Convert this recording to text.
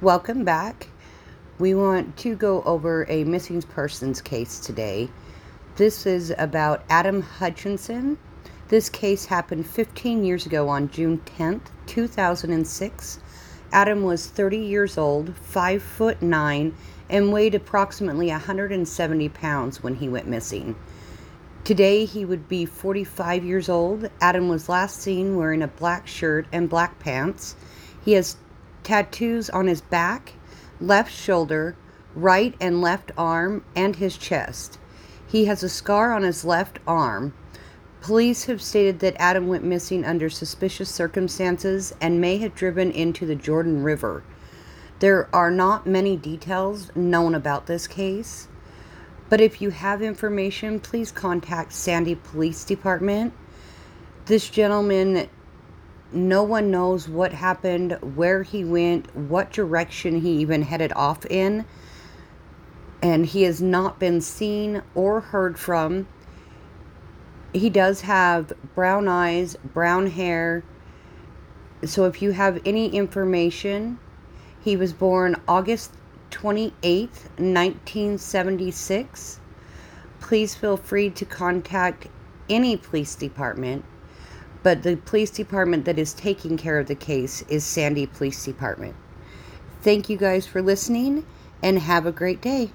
Welcome back. We want to go over a missing persons case today. This is about Adam Hutchinson. This case happened 15 years ago on June 10th, 2006. Adam was 30 years old, 5 foot 9, and weighed approximately 170 pounds when he went missing. Today he would be 45 years old. Adam was last seen wearing a black shirt and black pants. He has tattoos on his back, left shoulder, right and left arm, and his chest. He has a scar on his left arm. Police have stated that Adam went missing under suspicious circumstances and may have driven into the Jordan River. There are not many details known about this case, but if you have information, please contact Sandy Police Department. This gentleman no one knows what happened, where he went, what direction he even headed off in, and he has not been seen or heard from. He does have brown eyes, brown hair. So if you have any information, he was born August 28th, 1976. Please feel free to contact any police department but the police department that is taking care of the case is Sandy Police Department. Thank you guys for listening and have a great day.